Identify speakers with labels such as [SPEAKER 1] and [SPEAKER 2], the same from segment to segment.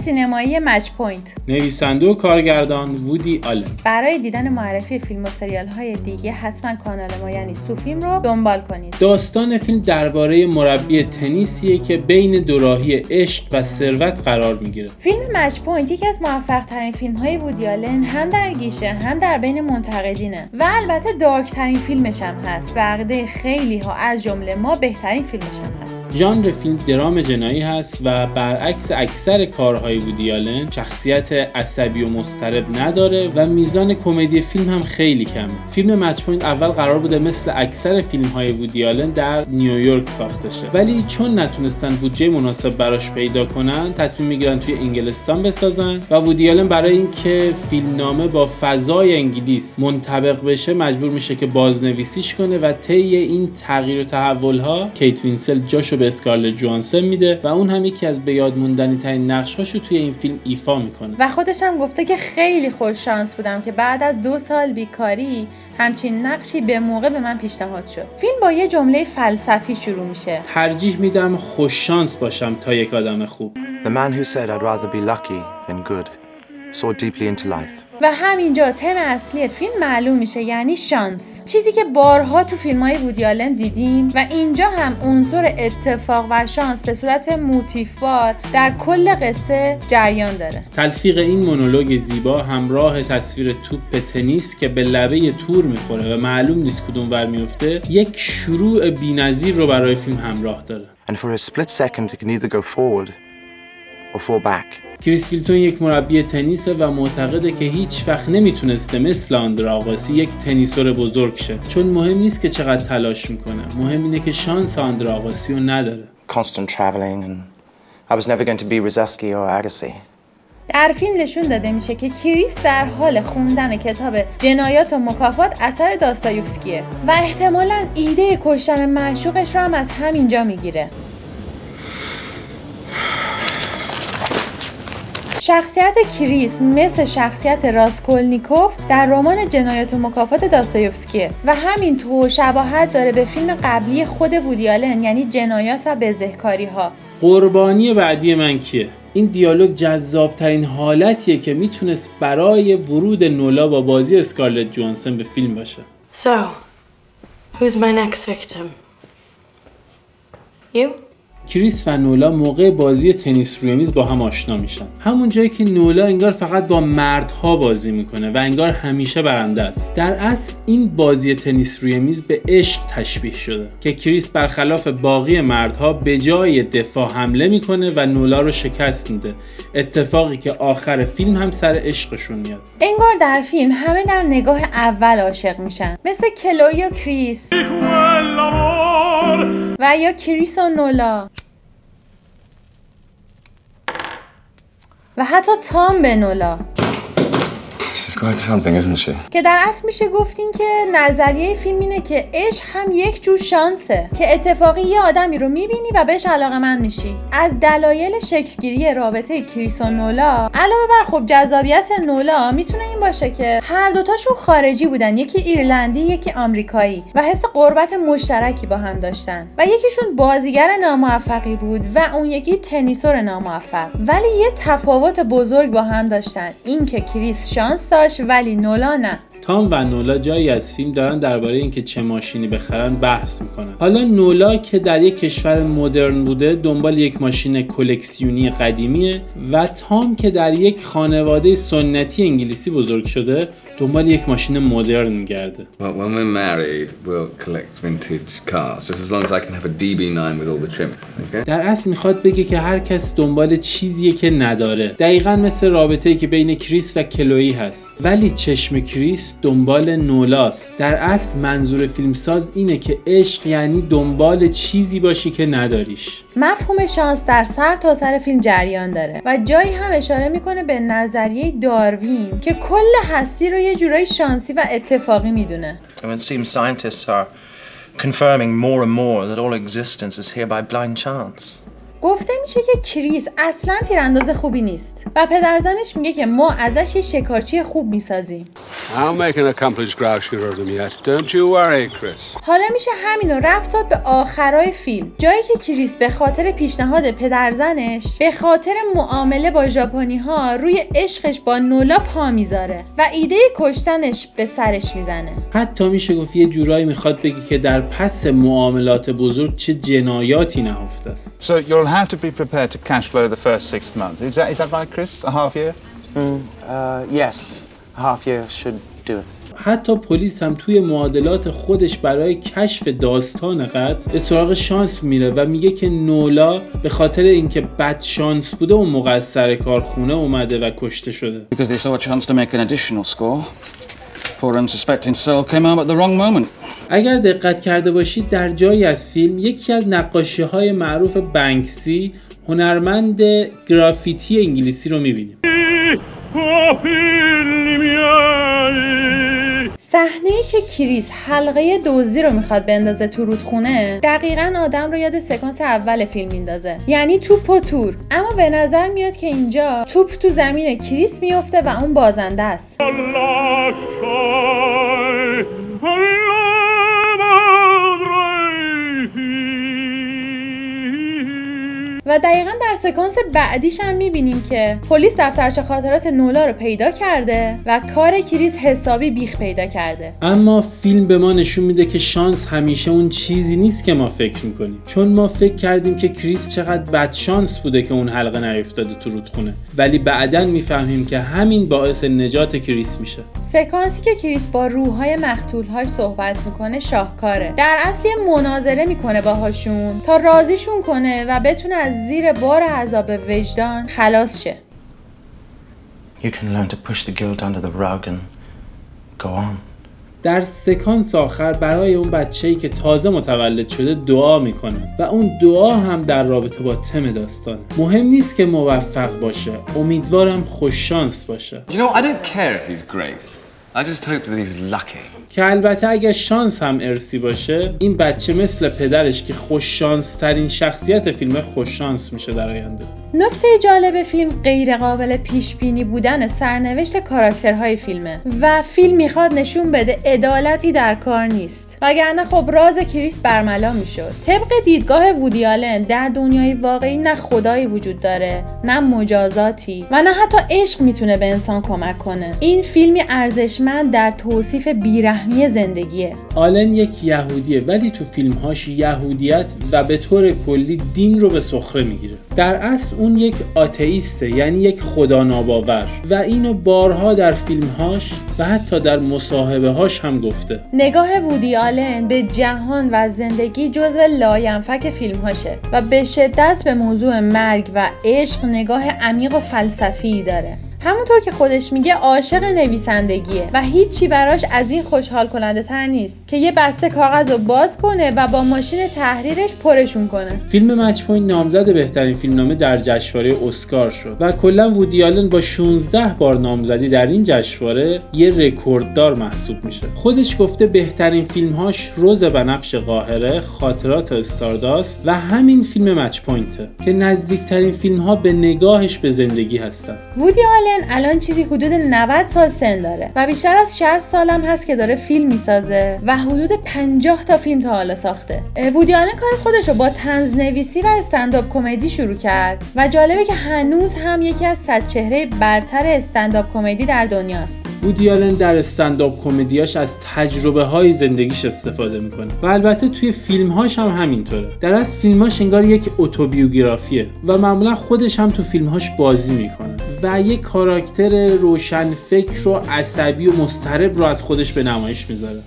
[SPEAKER 1] سینمایی مچ پوینت.
[SPEAKER 2] نویسنده و کارگردان وودی آلن.
[SPEAKER 1] برای دیدن معرفی فیلم و سریال های دیگه حتما کانال ما یعنی سوفیلم رو دنبال کنید.
[SPEAKER 2] داستان فیلم درباره مربی تنیسیه که بین دوراهی عشق و ثروت قرار می‌گیره.
[SPEAKER 1] فیلم مچ پوینت یکی از موفق ترین فیلم های وودی آلن هم در گیشه هم در بین منتقدینه. و البته dark ترین فیلمش هم هست. بقده خیلی ها از جمله ما بهترین فیلمش هم هست.
[SPEAKER 2] ژانر فیلم درام جنایی هست و برعکس اکثر کارهای وودی آلن شخصیت عصبی و مضطرب نداره و میزان کمدی فیلم هم خیلی کمه. فیلم مچ پوینت اول قرار بوده مثل اکثر فیلم هاش در نیویورک ساخته شه. ولی چون نتونستن بودجه مناسب براش پیدا کنن تصمیم می‌گیرن توی انگلستان بسازن و وودی آلن برای اینکه فیلمنامه با فضای انگلیس منطبق بشه مجبور میشه که بازنویسیش کنه و طی این تغییر و تحول ها کیت وینسلت جاشو به اسکارلت جوانسن میده و اون هم یکی از به یاد موندنی ترین نقشاشو توی این فیلم ایفا می‌کنه.
[SPEAKER 1] و خودش هم گفته که خیلی خوش شانس بودم که بعد از دو سال بیکاری همچین نقشی به موقع به من پیشنهاد شد. فیلم با یه جمله فلسفی شروع میشه.
[SPEAKER 2] ترجیح میدم خوش شانس باشم تا یک آدم خوب.
[SPEAKER 3] The man who said I'd rather be lucky than good saw deeply into life.
[SPEAKER 1] و همینجا تم اصلی فیلم معلوم میشه یعنی شانس چیزی که بارها تو فیلم های وودیالن دیدیم و اینجا هم عنصر اتفاق و شانس به صورت موتیفبار در کل قصه جریان داره
[SPEAKER 2] تلفیق این مونولوگ زیبا همراه تصویر توپ تنیس که به لبه تور می‌خوره و معلوم نیست کدوم ور میفته یک شروع بینظیر رو برای فیلم همراه داره
[SPEAKER 3] And for a split second, it can either go forward or fall back.
[SPEAKER 2] کریس فیلتون یک مربی تنیسه و معتقده که هیچ وقت نمی‌تونسته مثل آندرا آقاسی یک تنیسور بزرگ شه. چون مهم نیست که چقدر تلاش می‌کنه. مهم اینه که شانس آندرا آقاسی رو نداره.
[SPEAKER 3] Constant traveling, and I was never going to be Rusedski or Agassi.
[SPEAKER 1] در فیلم نشون داده میشه که کریس در حال خوندن کتاب جنایات و مکافات اثر داستایوفسکیه و احتمالا ایده کشتن معشوقش رو هم از همینجا می‌گیره. شخصیت کریس مثل شخصیت راسکولنیکوف در رمان جنایات و مکافات داستایوفسکیه و همینطور شباهت داره به فیلم قبلی خود وودی آلن یعنی جنایات و بزهکاری ها
[SPEAKER 2] قربانی بعدی من کیه این دیالوگ جذابترین حالتیه که می‌تونست برای ورود نولا با بازی اسکارلت جوانسن به فیلم باشه
[SPEAKER 4] So, who's my next victim? You?
[SPEAKER 2] کریس و نولا موقع بازی تنیس روی میز با هم آشنا میشن. همون جایی که نولا انگار فقط با مردها بازی می‌کنه و انگار همیشه برنده است. در اصل این بازی تنیس روی میز به عشق تشبیه شده که کریس برخلاف باقی مردها به جای دفاع حمله می‌کنه و نولا رو شکست میده. اتفاقی که آخر فیلم هم سر عشقشون میاد.
[SPEAKER 1] انگار در فیلم همه در نگاه اول عاشق میشن. مثل کلوی و کریس. و یا کریس و نولا. و حتی تام به
[SPEAKER 5] something, isn't she?
[SPEAKER 1] که در اصل میشه گفت این که نظریه فیلم اینه که عشق هم یک جور شانسه که اتفاقی یه آدمی رو می‌بینی و بهش علاقه‌مند میشی. از دلایل شکلگیری رابطه کریس و نولا علاوه بر خب جذابیت نولا می‌تونه این باشه که هر دوتاشون خارجی بودن. یکی ایرلندی یکی آمریکایی و حس غربت مشترکی با هم داشتن. و یکیشون بازیگر ناموفقی بود و اون یکی تنیسور ناموفق. ولی یه تفاوت بزرگ با هم داشتن. اینکه کریس شانس داشت ولی نولا نه.
[SPEAKER 2] تام و نولا جایی از فیلم دارن درباره اینکه چه ماشینی بخرن بحث می‌کنن حالا نولا که در یک کشور مدرن بوده دنبال یک ماشین کلکسیونی قدیمیه و تام که در یک خانواده سنتی انگلیسی بزرگ شده دنبال یک ماشین مدرن میگرده
[SPEAKER 5] Well, when we're married, we'll collect vintage cars, just as long as I can have a DB9 with all the trim. Okay?
[SPEAKER 2] در اصل می‌خواد بگه که هر کس دنبال چیزیه که نداره دقیقا مثل رابطه که بین کریس و کلویی هست ولی چشم کریس دنبال نولاست. در اصل منظور فیلمساز اینه که عشق یعنی دنبال چیزی باشی که نداریش.
[SPEAKER 1] مفهوم شانس در سر تا سر فیلم جریان داره و جایی هم اشاره می‌کنه به نظریه داروین که کل هستی رو یه جورایی شانسی و اتفاقی می‌دونه.
[SPEAKER 3] And it seems scientists are confirming more and more that all existence is here by blind chance.
[SPEAKER 1] گفته میشه که کریس اصلا تیرانداز خوبی نیست و پدرزنش میگه که ما ازش یه شکارچی خوب می‌سازیم. حالا میشه همینو ربط داد به آخرای فیلم. جایی که کریس به خاطر پیشنهاد پدرزنش به خاطر معامله با ژاپنی ها روی عشقش با نولا پا می‌ذاره و ایده کشتنش به سرش می‌زنه.
[SPEAKER 2] حتی میشه گفت یه جورایی می‌خواد بگی که در پس معاملات بزرگ چه جنایاتی نهفته است.
[SPEAKER 6] So have to be prepared to cash flow the first six months. Is that, is that right, Chris? A half year?
[SPEAKER 7] Uh, yes, a half year should do it.
[SPEAKER 2] حتی پلیس هم توی معادلات خودش برای کشف داستان قتل به سراغ شانس میره و میگه که نولا به خاطر اینکه بد شانس بوده از سر کارخونه اومده و کشته شده
[SPEAKER 8] Because they saw a chance to make an additional score. Poor unsuspecting soul came home at the wrong moment.
[SPEAKER 2] اگر دقت کرده باشید در جایی از فیلم یکی از نقاشی های معروف بنکسی هنرمند گرافیتی انگلیسی رو می‌بینیم.
[SPEAKER 1] صحنه ای که کریس حلقه دزدی رو می‌خواد بندازه تو رودخونه دقیقا آدم رو یاد سکانس اول فیلم میندازه. یعنی توپ و تور. اما به نظر میاد که اینجا توپ تو زمین کریس میفته و اون بازنده است. و دقیقا در سکانس بعدیش هم می‌بینیم که پلیس دفترچه خاطرات نولا رو پیدا کرده و کار کریس حسابی بیخ پیدا کرده.
[SPEAKER 2] اما فیلم به ما نشون میده که شانس همیشه اون چیزی نیست که ما فکر می‌کنیم. چون ما فکر کردیم که کریس چقدر بد شانس بوده که اون حلقه نیفتاده تو رودخونه. ولی بعدا می‌فهمیم که همین باعث نجات کریس میشه.
[SPEAKER 1] سکانسی که کریس با روحهای مقتولهاش صحبت می‌کنه شاهکاره. در اصل مناظره می‌کنه باهاشون تا راضیشون کنه و بتونه از زیر بار عذاب وجدان خلاص شه
[SPEAKER 7] You can learn to push the guilt under the rug and go on.
[SPEAKER 2] در سکانس آخر برای اون بچه‌ای که تازه متولد شده دعا می‌کنن و اون دعا هم در رابطه با تم داستان مهم نیست که موفق باشه امیدوارم خوش شانس باشه
[SPEAKER 5] You know, I don't care if he's great. I just hope that he's lucky.
[SPEAKER 2] که البته اگر شانس هم ارسی باشه این بچه مثل پدرش که خوش شانس ترین شخصیت فیلم خوش شانس میشه در آینده
[SPEAKER 1] نکته جالب فیلم غیر قابل پیش بینی بودن سرنوشت کاراکترهای فیلمه و فیلم می‌خواد نشون بده عدالتی در کار نیست. وگرنه خب راز کریس برملا می‌شد. طبق دیدگاه وودی آلن در دنیای واقعی نه خدایی وجود داره نه مجازاتی و نه حتی عشق می‌تونه به انسان کمک کنه. این فیلمی ارزشمند در توصیف بیرحمی زندگیه.
[SPEAKER 2] آلن یک یهودیه ولی تو فیلمهاش یهودیت و به طور کلی دین رو به سخره می‌گیره. در اصل اون یک آتئیسته یعنی یک خدا ناباور و اینو بارها در فیلمهاش و حتی در مصاحبه هاش هم گفته.
[SPEAKER 1] نگاه وودی آلن به جهان و زندگی جزو لاینفک فیلمهاشه و به شدت به موضوع مرگ و عشق نگاه عمیق و فلسفی داره. همونطور که خودش میگه عاشق نویسندگیه و هیچی براش از این خوشحال کننده تر نیست که یه بسته کاغذ رو باز کنه و با ماشین تحریرش پرشون کنه.
[SPEAKER 2] فیلم مچ پوینت نامزد بهترین فیلمنامه در جشنواره اسکار شد و کلا وودی آلن با 16 بار نامزدی در این جشنواره یه رکورددار محسوب میشه. خودش گفته بهترین فیلمهاش رز بنفش قاهره خاطرات استارداست و همین فیلم مچ پوینته که نزدیکترین فیلمها به نگاهش به زندگی هستن.
[SPEAKER 1] وودی آلن الان چیزی حدود 90 سال سن داره و بیشتر از 60 سالم هست که داره فیلم می‌سازه و حدود 50 تا فیلم تا حالا ساخته. وودی آلن کار خودش رو با تنز نویسی و استنداپ کمدی شروع کرد و جالبه که هنوز هم یکی از صد چهره برتر استنداپ کمدی در دنیاست.
[SPEAKER 2] وودی آلن در استنداپ کمدیاش از تجربه های زندگیش استفاده می‌کنه و البته توی فیلمهاش هم همینطوره. در از فیلمهاش انگار یک اتوبیوگرافیه و معمولا خودش هم تو فیلمهاش بازی می‌کنه. و یک کاراکتر روشن فکر و عصبی و مضطرب رو از خودش به نمایش می‌ذاره.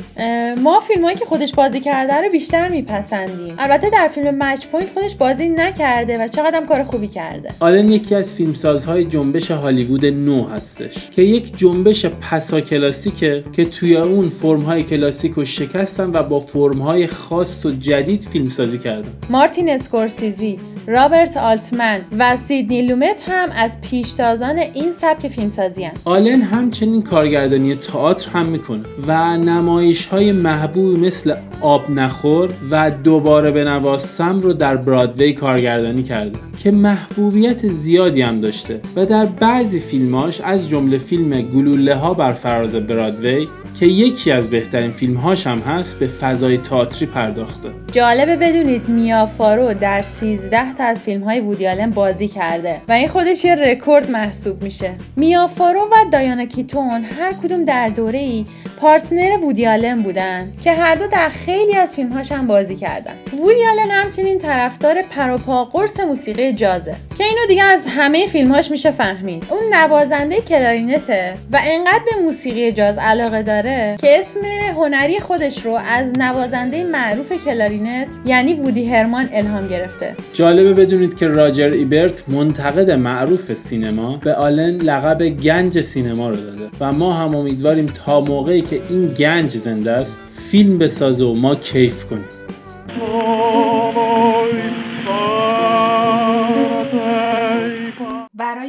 [SPEAKER 1] ما فیلمایی که خودش بازی کرده رو بیشتر میپسندیم. البته در فیلم مچ پوینت خودش بازی نکرده و چقدر کار خوبی کرده.
[SPEAKER 2] آلن یکی از فیلمسازهای جنبش هالیوود نو هستش که یک جنبش پسا کلاسیکه که توی اون فرمهای کلاسیک رو شکستن و با فرمهای خاص و جدید فیلمسازی کردن.
[SPEAKER 1] مارتین اسکورسیزی رابرت آلتمن و سیدنی لومت هم از پیشتاز سازان این سبک فیلمسازی ان.
[SPEAKER 2] آلن همچنین کارگردانی تئاتر هم می‌کنه و نمایش های محبوبی مثل آب نخور و دوباره بنواز سم رو در برادوی کارگردانی کرده که محبوبیت زیادی هم داشته و در بعضی فیلماش از جمله فیلم گلوله ها بر فراز برادوی که یکی از بهترین فیلمهاش هم هست به فضای تئاتری پرداخته.
[SPEAKER 1] جالبه بدونید میا فارو در 13 تا از فیلم های وودی آلن بازی کرده و این خودش یه رکورد محسوب میشه. میا فارو و دایانا کیتون هر کدوم در دوره ای partner وودی آلن بودن که هر دو در خیلی از فیلمهاش هم بازی کردن. وودی آلن همچنین طرفدار پروپا قرص موسیقی جازه. که اینو دیگه از همه فیلمهاش میشه فهمید. اون نوازنده کلارینته و انقدر به موسیقی جاز علاقه داره که اسم هنری خودش رو از نوازنده معروف کلارینت یعنی وودی هرمان الهام گرفته.
[SPEAKER 2] جالبه بدونید که راجر ایبرت منتقد معروف سینما به آلن لقب گنج سینما رو داده و ما هم امیدواریم تا موقعی که این گنج زنده است فیلم بسازه و ما کیف کنیم.